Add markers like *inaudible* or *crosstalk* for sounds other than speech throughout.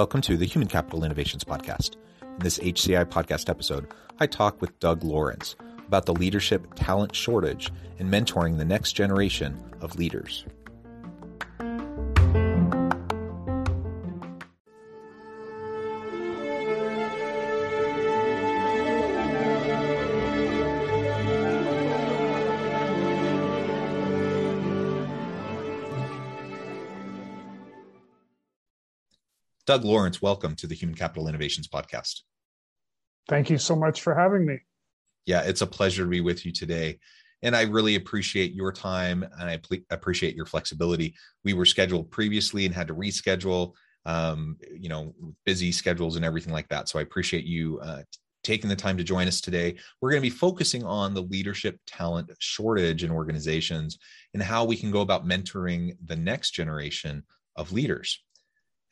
Welcome to the Human Capital Innovations Podcast. In this HCI podcast episode, I talk with Doug Lawrence about the leadership talent shortage and mentoring the next generation of leaders. Doug Lawrence, welcome to the Human Capital Innovations Podcast. Thank you so much for having me. Yeah, it's a pleasure to be with you today. And I really appreciate your time and I pl- appreciate your flexibility. We were scheduled previously and had to reschedule, um, you know, busy schedules and everything like that. So I appreciate you uh, taking the time to join us today. We're going to be focusing on the leadership talent shortage in organizations and how we can go about mentoring the next generation of leaders.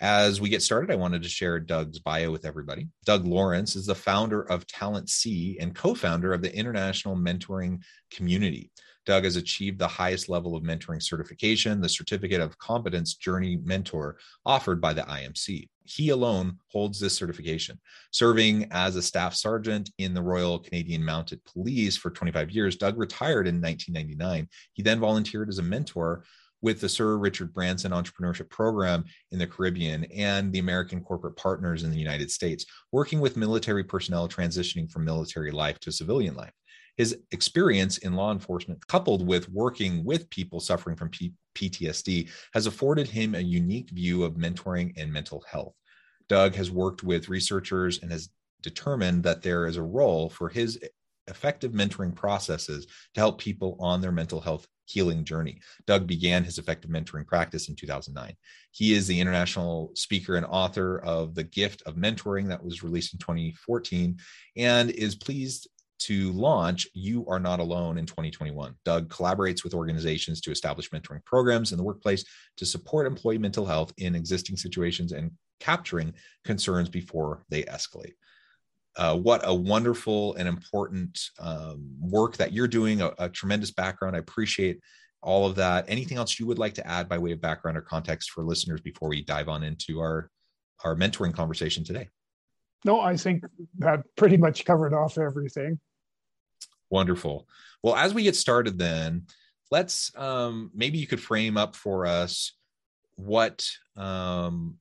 As we get started, I wanted to share Doug's bio with everybody. Doug Lawrence is the founder of TalentC and co founder of the International Mentoring Community. Doug has achieved the highest level of mentoring certification, the Certificate of Competence Journey Mentor, offered by the IMC. He alone holds this certification. Serving as a staff sergeant in the Royal Canadian Mounted Police for 25 years, Doug retired in 1999. He then volunteered as a mentor with the Sir Richard Branson Entrepreneurship Program in the Caribbean and the American corporate partners in the United States, working with military personnel transitioning from military life to civilian life. His experience in law enforcement, coupled with working with people suffering from P- PTSD, has afforded him a unique view of mentoring and mental health. Doug has worked with researchers and has determined that there is a role for his effective mentoring processes to help people on their mental health healing journey. Doug began his effective mentoring practice in 2009. He is the international speaker and author of The Gift of Mentoring that was released in 2014 and is pleased to launch You Are Not Alone in 2021. Doug collaborates with organizations to establish mentoring programs in the workplace to support employee mental health in existing situations and capturing concerns before they escalate. Uh, what a wonderful and important um, work that you're doing, a, a, tremendous background. I appreciate all of that. Anything else you would like to add by way of background or context for listeners before we dive on into our, our mentoring conversation today? No, I think that pretty much covered off everything. Wonderful. Well, as we get started, then let's um, maybe you could frame up for us what um,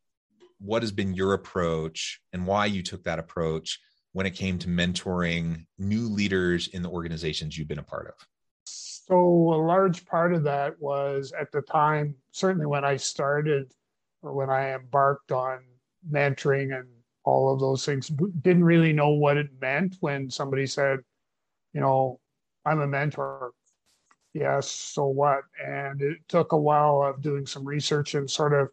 what has been your approach and why you took that approach when it came to mentoring new leaders in the organizations you've been a part of? So, a large part of that was at the time, certainly when I started or when I embarked on mentoring and all of those things, didn't really know what it meant when somebody said, you know, I'm a mentor. Yes, so what? And it took a while of doing some research and sort of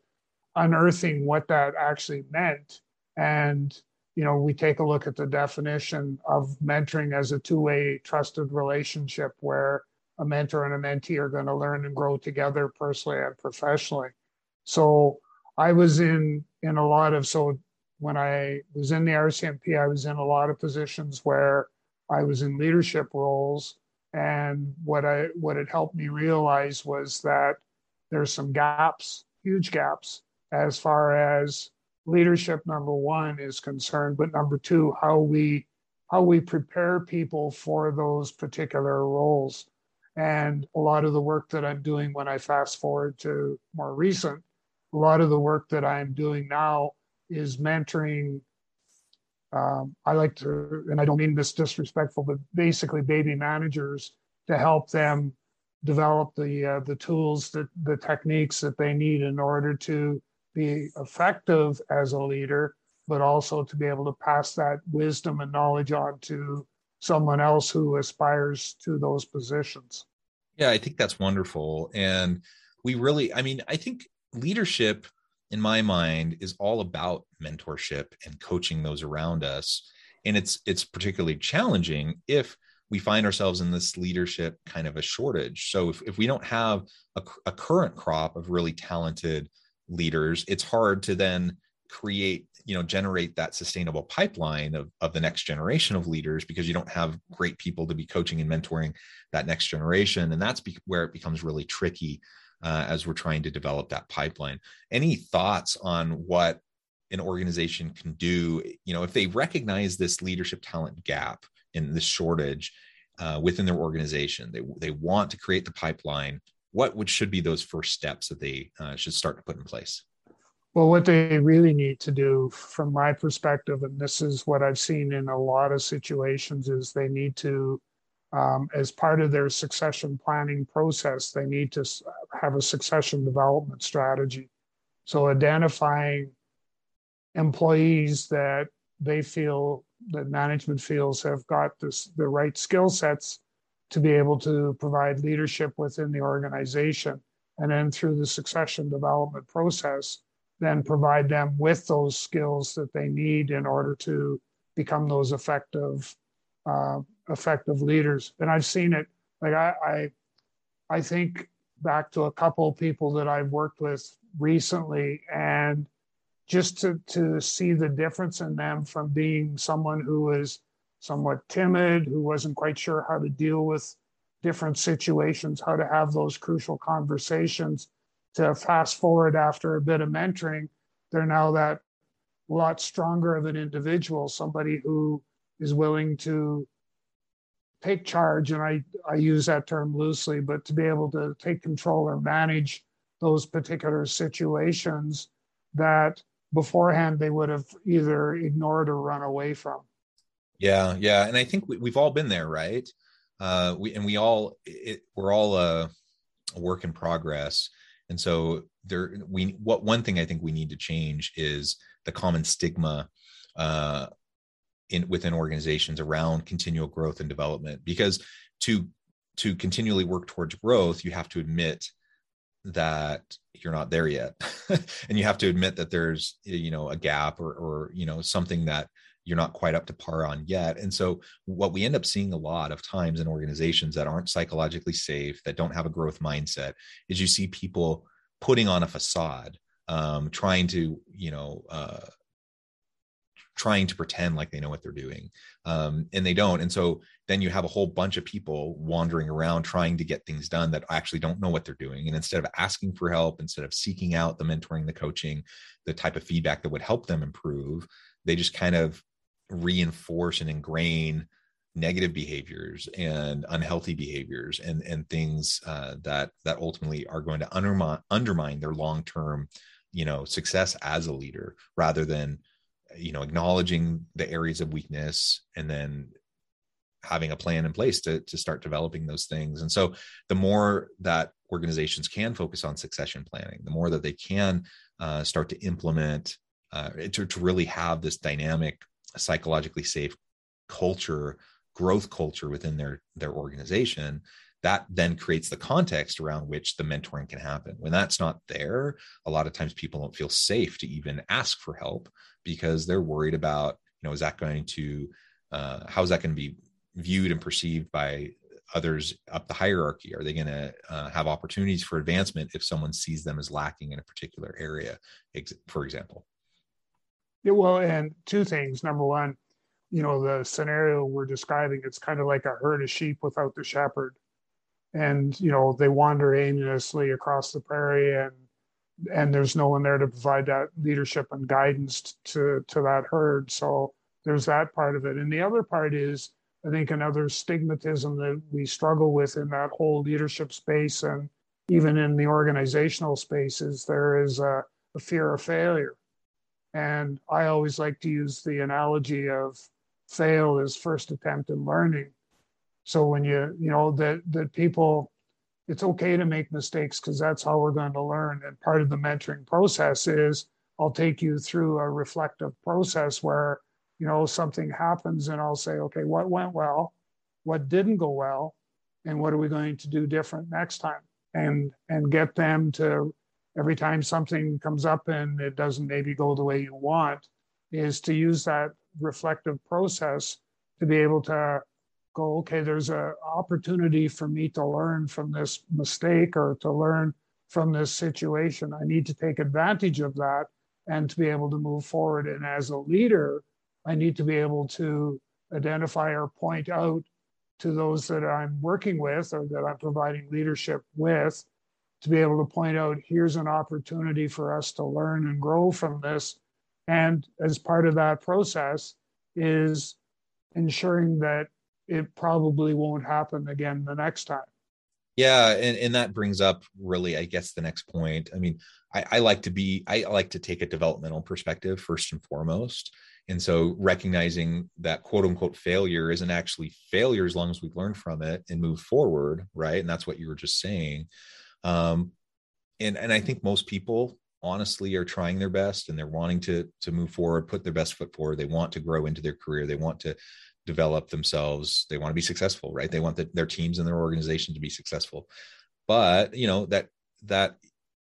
unearthing what that actually meant. And you know, we take a look at the definition of mentoring as a two-way trusted relationship where a mentor and a mentee are going to learn and grow together personally and professionally. So I was in in a lot of so when I was in the RCMP, I was in a lot of positions where I was in leadership roles. And what I what it helped me realize was that there's some gaps, huge gaps, as far as leadership number one is concerned, but number two, how we how we prepare people for those particular roles. And a lot of the work that I'm doing when I fast forward to more recent, a lot of the work that I'm doing now is mentoring. Um, I like to, and I don't mean this disrespectful, but basically baby managers to help them develop the uh, the tools, that the techniques that they need in order to be effective as a leader, but also to be able to pass that wisdom and knowledge on to someone else who aspires to those positions. Yeah, I think that's wonderful. And we really, I mean, I think leadership in my mind is all about mentorship and coaching those around us and it's it's particularly challenging if we find ourselves in this leadership kind of a shortage so if, if we don't have a, a current crop of really talented leaders it's hard to then create you know generate that sustainable pipeline of, of the next generation of leaders because you don't have great people to be coaching and mentoring that next generation. And that's be- where it becomes really tricky uh, as we're trying to develop that pipeline. Any thoughts on what an organization can do you know if they recognize this leadership talent gap in this shortage uh, within their organization they, they want to create the pipeline what would should be those first steps that they uh, should start to put in place well, what they really need to do, from my perspective, and this is what I've seen in a lot of situations, is they need to, um, as part of their succession planning process, they need to have a succession development strategy. So, identifying employees that they feel that management feels have got this, the right skill sets to be able to provide leadership within the organization. And then through the succession development process, then provide them with those skills that they need in order to become those effective uh, effective leaders. And I've seen it. Like I, I, I think back to a couple of people that I've worked with recently, and just to to see the difference in them from being someone who was somewhat timid, who wasn't quite sure how to deal with different situations, how to have those crucial conversations, to fast forward after a bit of mentoring, they're now that lot stronger of an individual, somebody who is willing to take charge. And I, I use that term loosely, but to be able to take control or manage those particular situations that beforehand they would have either ignored or run away from. Yeah, yeah, and I think we, have all been there, right? Uh, we and we all it, we're all a, a work in progress and so there we what one thing i think we need to change is the common stigma uh, in within organizations around continual growth and development because to to continually work towards growth you have to admit that you're not there yet *laughs* and you have to admit that there's you know a gap or or you know something that you're not quite up to par on yet. And so, what we end up seeing a lot of times in organizations that aren't psychologically safe, that don't have a growth mindset, is you see people putting on a facade, um, trying to, you know, uh, trying to pretend like they know what they're doing um, and they don't and so then you have a whole bunch of people wandering around trying to get things done that actually don't know what they're doing and instead of asking for help instead of seeking out the mentoring the coaching the type of feedback that would help them improve they just kind of reinforce and ingrain negative behaviors and unhealthy behaviors and and things uh, that that ultimately are going to undermine undermine their long term you know success as a leader rather than you know acknowledging the areas of weakness and then having a plan in place to to start developing those things. And so the more that organizations can focus on succession planning the more that they can uh, start to implement uh, to, to really have this dynamic psychologically safe culture growth culture within their their organization that then creates the context around which the mentoring can happen. When that's not there a lot of times people don't feel safe to even ask for help because they're worried about you know is that going to uh, how is that going to be viewed and perceived by others up the hierarchy? Are they going to uh, have opportunities for advancement if someone sees them as lacking in a particular area for example yeah, well, and two things. Number one, you know, the scenario we're describing, it's kind of like a herd of sheep without the shepherd. And, you know, they wander aimlessly across the prairie and and there's no one there to provide that leadership and guidance to to that herd. So there's that part of it. And the other part is I think another stigmatism that we struggle with in that whole leadership space and even in the organizational spaces, there is a, a fear of failure and I always like to use the analogy of fail is first attempt in learning. So when you, you know, that that people, it's okay to make mistakes because that's how we're going to learn. And part of the mentoring process is I'll take you through a reflective process where, you know, something happens and I'll say, okay, what went well? What didn't go well? And what are we going to do different next time? and and get them to every time something comes up and it doesn't maybe go the way you want is to use that reflective process to be able to go okay there's an opportunity for me to learn from this mistake or to learn from this situation. I need to take advantage of that and to be able to move forward. And as a leader i need to be able to identify or point out to those that i'm working with or that i'm providing leadership with to be able to point out here's an opportunity for us to learn and grow from this and as part of that process is ensuring that it probably won't happen again the next time. Yeah, and, and that brings up really, I guess, the next point. I mean, I, I like to be, I like to take a developmental perspective first and foremost. And so recognizing that quote unquote failure isn't actually failure as long as we learn from it and move forward, right? And that's what you were just saying. Um, and and I think most people honestly are trying their best and they're wanting to to move forward, put their best foot forward. They want to grow into their career. They want to develop themselves. They want to be successful right? They want the, their teams and their organization to be successful. But you know that that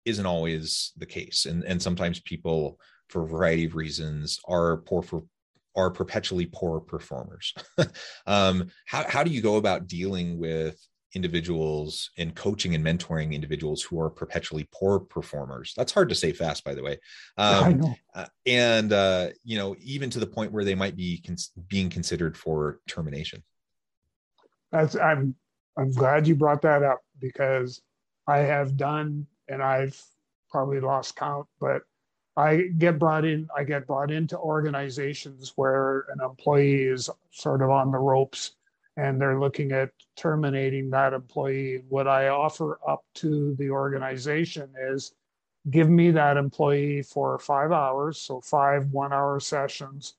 isn't always the case. And and sometimes people for a variety of reasons are poor for are perpetually poor performers. *laughs* Um how, how do you go about dealing with individuals and coaching and mentoring individuals who are perpetually poor performers. That's hard to say fast, by the way. Um, uh, and, uh, you know, even to the point where they might be cons- being considered for termination. That's, I'm, I'm glad you brought that up because I have done, and I've probably lost count, but I get brought in, I get brought into organizations where an employee is sort of on the ropes and they're looking at terminating that employee. What I offer up to the organization is give me that employee for five hours, so five one hour sessions.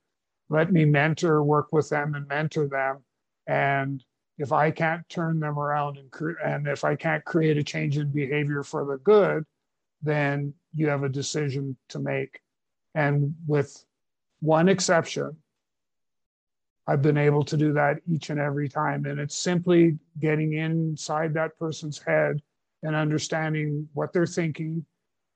Let me mentor, work with them, and mentor them. And if I can't turn them around and, and if I can't create a change in behavior for the good, then you have a decision to make. And with one exception, I've been able to do that each and every time. And it's simply getting inside that person's head and understanding what they're thinking,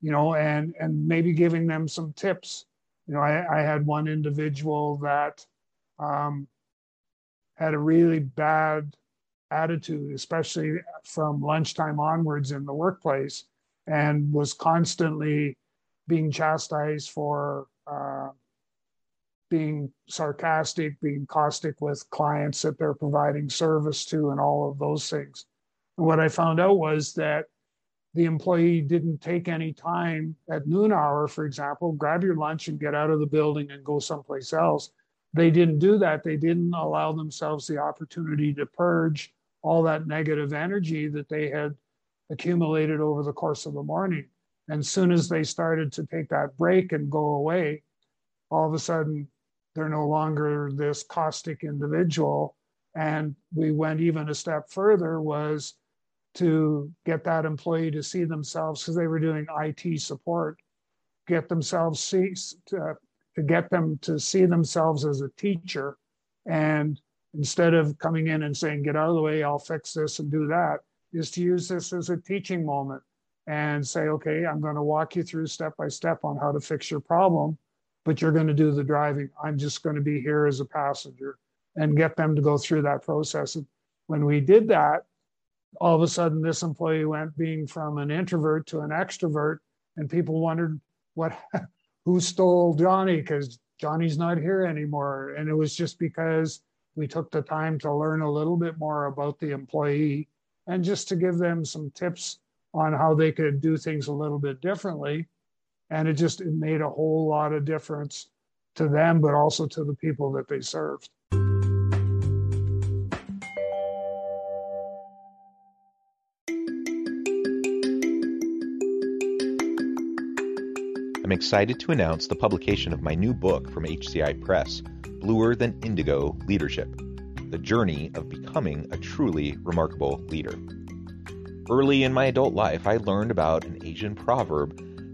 you know, and and maybe giving them some tips. You know, I, I had one individual that um, had a really bad attitude, especially from lunchtime onwards in the workplace, and was constantly being chastised for uh, being sarcastic, being caustic with clients that they're providing service to, and all of those things. And what I found out was that the employee didn't take any time at noon hour, for example, grab your lunch and get out of the building and go someplace else. They didn't do that. They didn't allow themselves the opportunity to purge all that negative energy that they had accumulated over the course of the morning. And soon as they started to take that break and go away, all of a sudden they're no longer this caustic individual. And we went even a step further was to get that employee to see themselves because they were doing IT support, get themselves see to, to get them to see themselves as a teacher. And instead of coming in and saying, get out of the way, I'll fix this and do that, is to use this as a teaching moment and say, okay, I'm going to walk you through step by step on how to fix your problem but you're going to do the driving. I'm just going to be here as a passenger and get them to go through that process. And when we did that, all of a sudden this employee went being from an introvert to an extrovert, and people wondered what *laughs* who stole Johnny because Johnny's not here anymore. And it was just because we took the time to learn a little bit more about the employee and just to give them some tips on how they could do things a little bit differently and it just it made a whole lot of difference to them but also to the people that they served I'm excited to announce the publication of my new book from HCI Press, Bluer Than Indigo Leadership The Journey of Becoming a Truly Remarkable Leader. Early in my adult life, I learned about an Asian proverb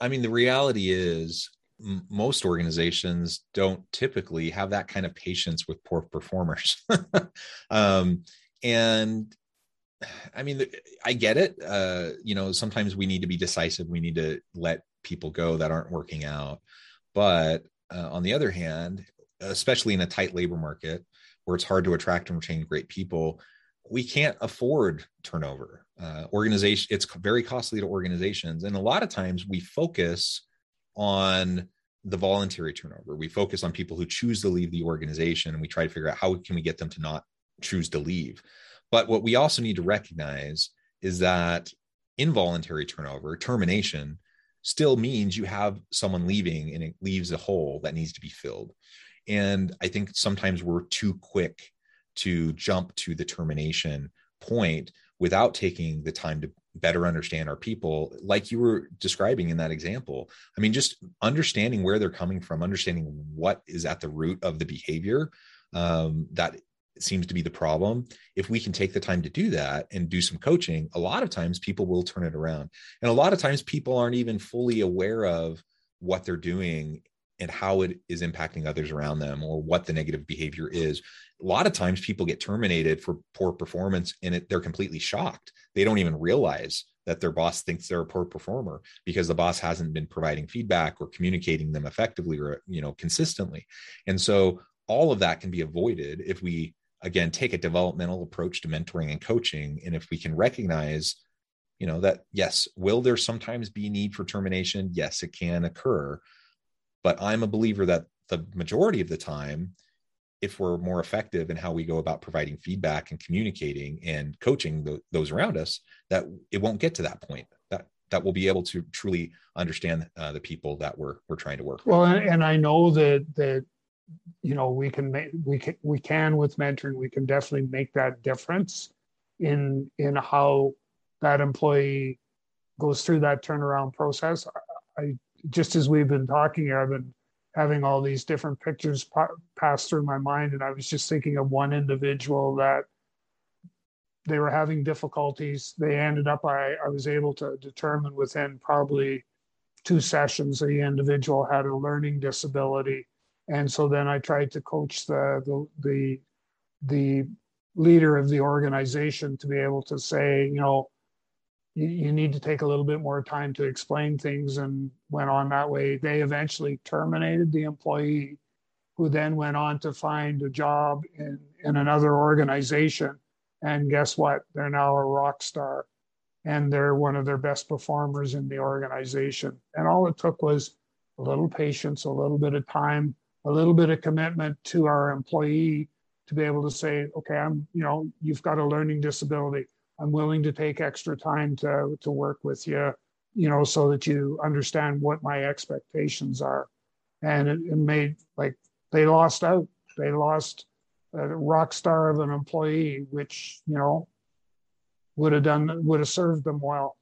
I mean, the reality is most organizations don't typically have that kind of patience with poor performers. *laughs* um, and I mean, I get it. Uh, you know, sometimes we need to be decisive. We need to let people go that aren't working out. But uh, on the other hand, especially in a tight labor market where it's hard to attract and retain great people, we can't afford turnover. Uh, organization, it's very costly to organizations, and a lot of times we focus on the voluntary turnover. We focus on people who choose to leave the organization, and we try to figure out how can we get them to not choose to leave. But what we also need to recognize is that involuntary turnover, termination, still means you have someone leaving and it leaves a hole that needs to be filled. And I think sometimes we're too quick to jump to the termination point without taking the time to better understand our people like you were describing in that example. I mean just understanding where they're coming from understanding what is at the root of the behavior um, that seems to be the problem. If we can take the time to do that and do some coaching a lot of times people will turn it around. And a lot of times people aren't even fully aware of what they're doing and how it is impacting others around them or what the negative behavior is a lot of times people get terminated for poor performance and it, they're completely shocked. They don't even realize that their boss thinks they're a poor performer because the boss hasn't been providing feedback or communicating them effectively or you know consistently. And so all of that can be avoided if we again take a developmental approach to mentoring and coaching and if we can recognize you know that yes will there sometimes be need for termination? Yes it can occur. But i'm a believer that the majority of the time if we're more effective in how we go about providing feedback and communicating and coaching the, those around us that it won't get to that point that that we'll be able to truly understand uh, the people that we're we're trying to work well with. And, and i know that that you know we can make we can we can with mentoring we can definitely make that difference in in how that employee goes through that turnaround process i just as we've been talking here i've been having all these different pictures pa- pass through my mind and i was just thinking of one individual that they were having difficulties. They ended up i, I was able to determine within probably two sessions the individual had a learning disability. And so then I tried to coach the the the, the leader of the organization to be able to say, you know, you, you need to take a little bit more time to explain things, and went on that way. They eventually terminated the employee, who then went on to find a job in in another organization, and guess what? They're now a rock star, and they're one of their best performers in the organization. And all it took was a little patience, a little bit of time a little bit of commitment to our employee to be able to say, okay, I'm, you know, you've got a learning disability. I'm willing to take extra time to, to work with you, you know, so that you understand what my expectations are. And it, it made like they lost out. They lost a rock star of an employee, which, you know, would have done, would have served them well.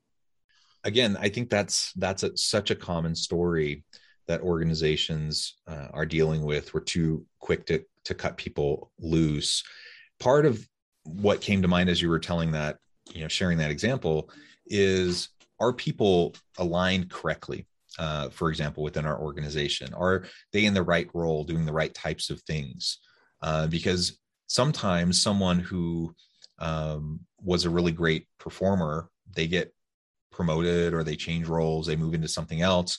Again, I think that's, that's a, such a common story that organizations uh, are dealing with. We're too quick to to cut people loose. Part of what came to mind as you were telling that, you know, sharing that example, is are people aligned correctly? Uh, for example, within our organization, are they in the right role, doing the right types of things? Uh, because sometimes someone who um, was a really great performer, they get promoted or they change roles, they move into something else,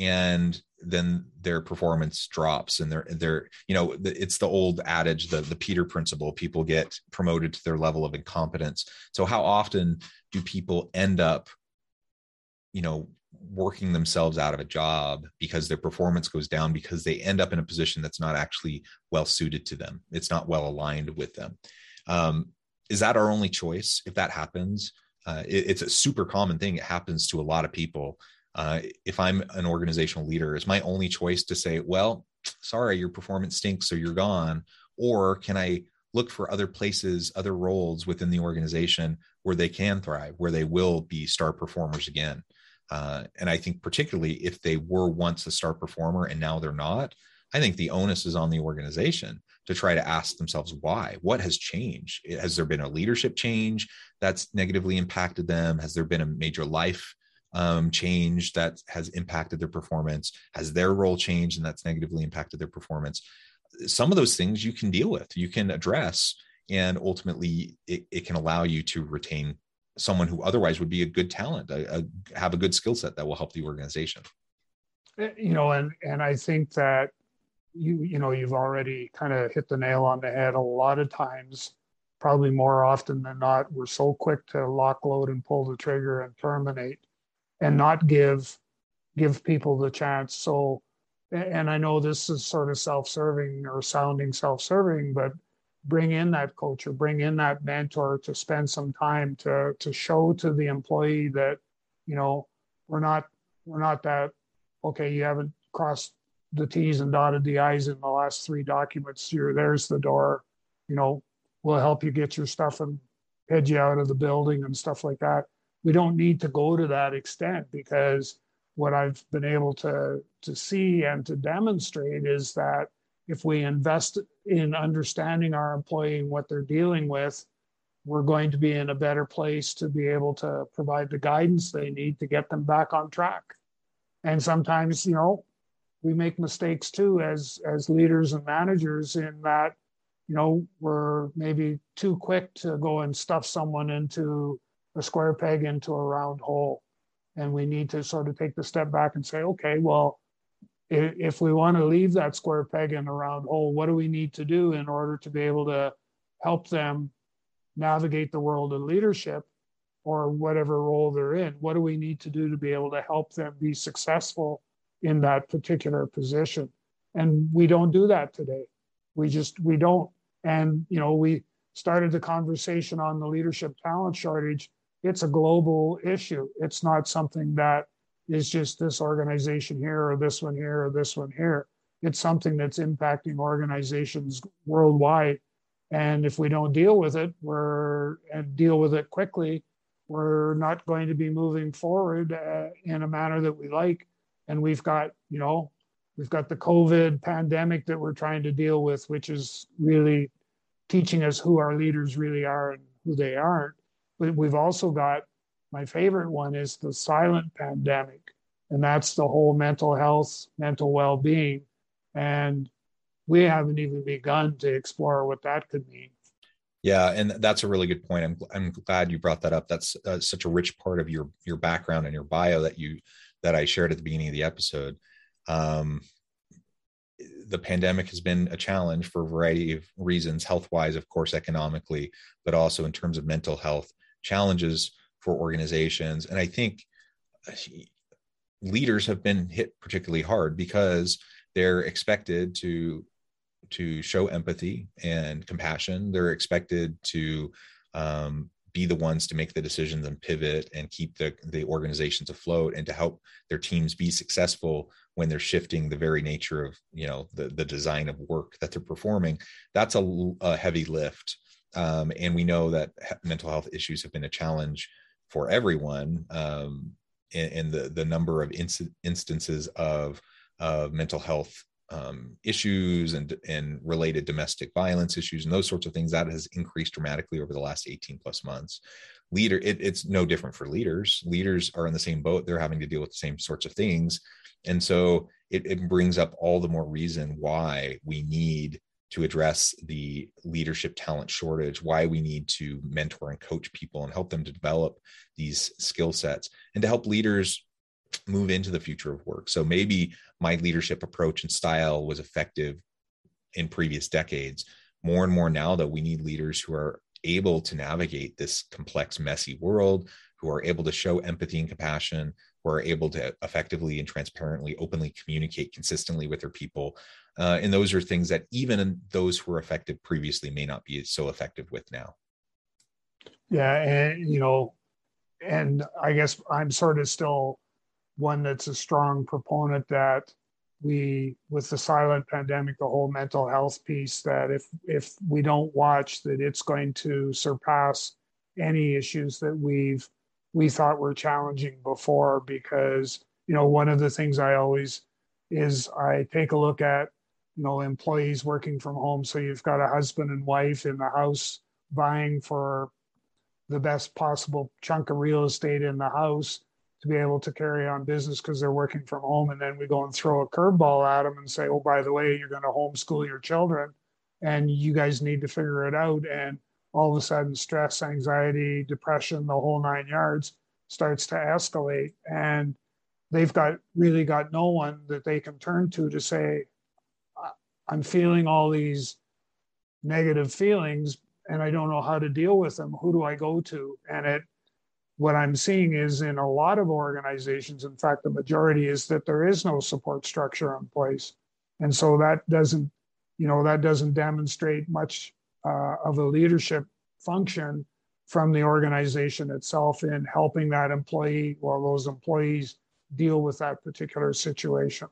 and then their performance drops and they're they're you know it's the old adage the the peter principle people get promoted to their level of incompetence. So how often do people end up you know working themselves out of a job because their performance goes down because they end up in a position that's not actually well suited to them? It's not well aligned with them. Um, is that our only choice? If that happens uh, it, it's a super common thing. It happens to a lot of people uh, if i'm an organizational leader is my only choice to say well sorry your performance stinks so you're gone or can i look for other places other roles within the organization where they can thrive where they will be star performers again uh, and I think particularly if they were once a star performer and now they're not, I think the onus is on the organization to try to ask themselves why. What has changed? Has there been a leadership change that's negatively impacted them? Has there been a major life um, change that has impacted their performance? Has their role changed and that's negatively impacted their performance? Some of those things you can deal with, you can address, and ultimately it, it can allow you to retain someone who otherwise would be a good talent, a, a, have a good skill set that will help the organization. Eh, you know, and and I think that you you know you've already kind of hit the nail on the head. A lot of times, probably more often than not, we're so quick to lock, load, and pull the trigger and terminate, and not give give people the chance. So, and I know this is sort of self-serving or sounding self-serving, but bring in that coach or bring in that mentor to spend some time to to show to the employee that you know we're not we're not that okay you haven't crossed the t's and dotted the i's in the last three documents you're there's the door you know we'll help you get your stuff and head you out of the building and stuff like that we don't need to go to that extent because what i've been able to to see and to demonstrate is that if we invest in understanding our employee and what they're dealing with, we're going to be in a better place to be able to provide the guidance they need to get them back on track. And sometimes, you know, we make mistakes too as as leaders and managers in that, you know, we're maybe too quick to go and stuff someone into a square peg into a round hole. And we need to sort of take the step back and say, okay, well, if we want to leave that square peg in a round hole, what do we need to do in order to be able to help them navigate the world of leadership or whatever role they're in? What do we need to do to be able to help them be successful in that particular position? And we don't do that today. We just, we don't. And, you know, we started the conversation on the leadership talent shortage. It's a global issue. It's not something that is just this organization here or this one here or this one here. It's something that's impacting organizations worldwide. And if we don't deal with it, we're and deal with it quickly, we're not going to be moving forward uh, in a manner that we like. And we've got, you know, we've got the COVID pandemic that we're trying to deal with, which is really teaching us who our leaders really are and who they aren't. We've also got my favorite one is the silent pandemic, and that's the whole mental health, mental well being. And we haven't even begun to explore what that could mean. Yeah, and that's a really good point. I'm I'm glad you brought that up. That's uh, such a rich part of your your background and your bio that you that I shared at the beginning of the episode. Um, the pandemic has been a challenge for a variety of reasons, health wise, of course, economically, but also in terms of mental health challenges for organizations. And I think uh, leaders have been hit particularly hard because they're expected to to show empathy and compassion. They're expected to um, be the ones to make the decisions and pivot and keep the, the organizations afloat and to help their teams be successful when they're shifting the very nature of you know the, the design of work that they're performing that's a, a heavy lift um, and we know that mental health issues have been a challenge for everyone um, and, and, the the number of instances of of mental health um, issues and and related domestic violence issues and those sorts of things that has increased dramatically over the last 18 plus months. Leader it, it's no different for leaders. Leaders are in the same boat. They're having to deal with the same sorts of things. And so it, it brings up all the more reason why we need to address the leadership talent shortage, why we need to mentor and coach people and help them to develop these skill sets, and to help leaders move into the future of work. So maybe my leadership approach and style was effective in previous decades. More and more now that we need leaders who are able to navigate this complex, messy world, who are able to show empathy and compassion, who are able to effectively and transparently, openly communicate consistently with their people. Uh, and those are things that even those who were effective previously may not be so effective with now. Yeah. And, you know, and I guess I'm sort of still one that's a strong proponent that we with the silent pandemic the whole mental health piece that if if we don't watch that it's going to surpass any issues that we've we thought were challenging before because you know one of the things i always is i take a look at you know employees working from home so you've got a husband and wife in the house buying for the best possible chunk of real estate in the house to be able to carry on business because they're working from home. And then we go and throw a curveball at them and say, oh, by the way, you're going to homeschool your children and you guys need to figure it out. And all of a sudden, stress, anxiety, depression, the whole nine yards starts to escalate. And they've got really got no one that they can turn to to say, I'm feeling all these negative feelings and I don't know how to deal with them. Who do I go to? And it what I'm seeing is in a lot of organizations, in fact, the majority is that there is no support structure in place. And so that doesn't, you know, that doesn't demonstrate much uh, of a leadership function from the organization itself in helping that employee or those employees deal with that particular situation.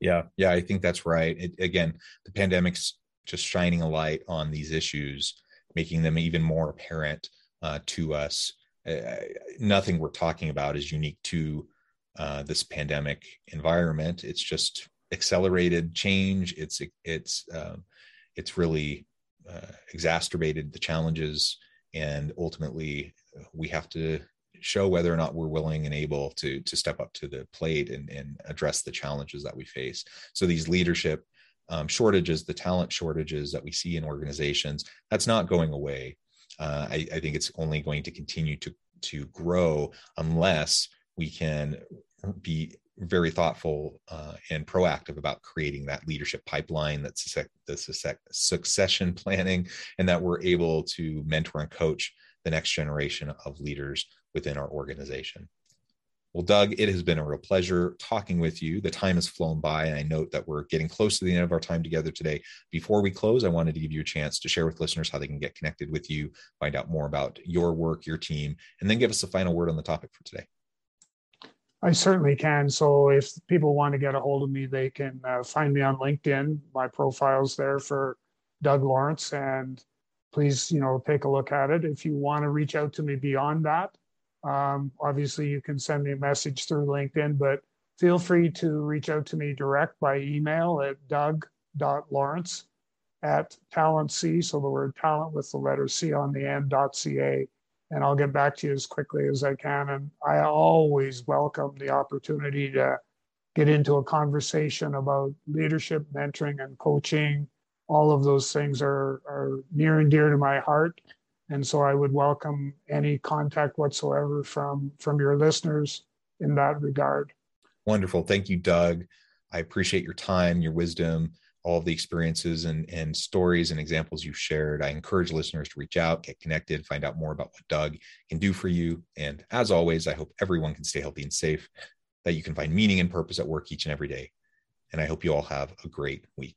Yeah, yeah, I think that's right. It, again, the pandemic's just shining a light on these issues, making them even more apparent uh, to us uh, nothing we're talking about is unique to uh, this pandemic environment. It's just accelerated change. It's it's um, it's really uh, exacerbated the challenges, and ultimately we have to show whether or not we're willing and able to to step up to the plate and, and address the challenges that we face. So these leadership um, shortages, the talent shortages that we see in organizations, that's not going away uh, I, I, think it's only going to continue to to grow unless we can be very thoughtful uh, and proactive about creating that leadership pipeline that's the succession planning and that we're able to mentor and coach the next generation of leaders within our organization well, Doug, it has been a real pleasure talking with you. The time has flown by, and I note that we're getting close to the end of our time together today. Before we close, I wanted to give you a chance to share with listeners how they can get connected with you, find out more about your work, your team, and then give us a final word on the topic for today. I certainly can. So if people want to get a hold of me, they can uh, find me on LinkedIn. My profile's there for Doug Lawrence, and please, you know, take a look at it. If you want to reach out to me beyond that, um, obviously, you can send me a message through LinkedIn, but feel free to reach out to me direct by email at doug.lawrence at talent C, so the word talent with the letter C on the end, dot .ca, and I'll get back to you as quickly as I can. And I always welcome the opportunity to get into a conversation about leadership, mentoring, and coaching. All of those things are, are near and dear to my heart. And so I would welcome any contact whatsoever from from your listeners in that regard. Wonderful. Thank you, Doug. I appreciate your time, your wisdom, all the experiences and, and stories and examples you've shared. I encourage listeners to reach out, get connected, find out more about what Doug can do for you. And as always, I hope everyone can stay healthy and safe, that you can find meaning and purpose at work each and every day. And I hope you all have a great week.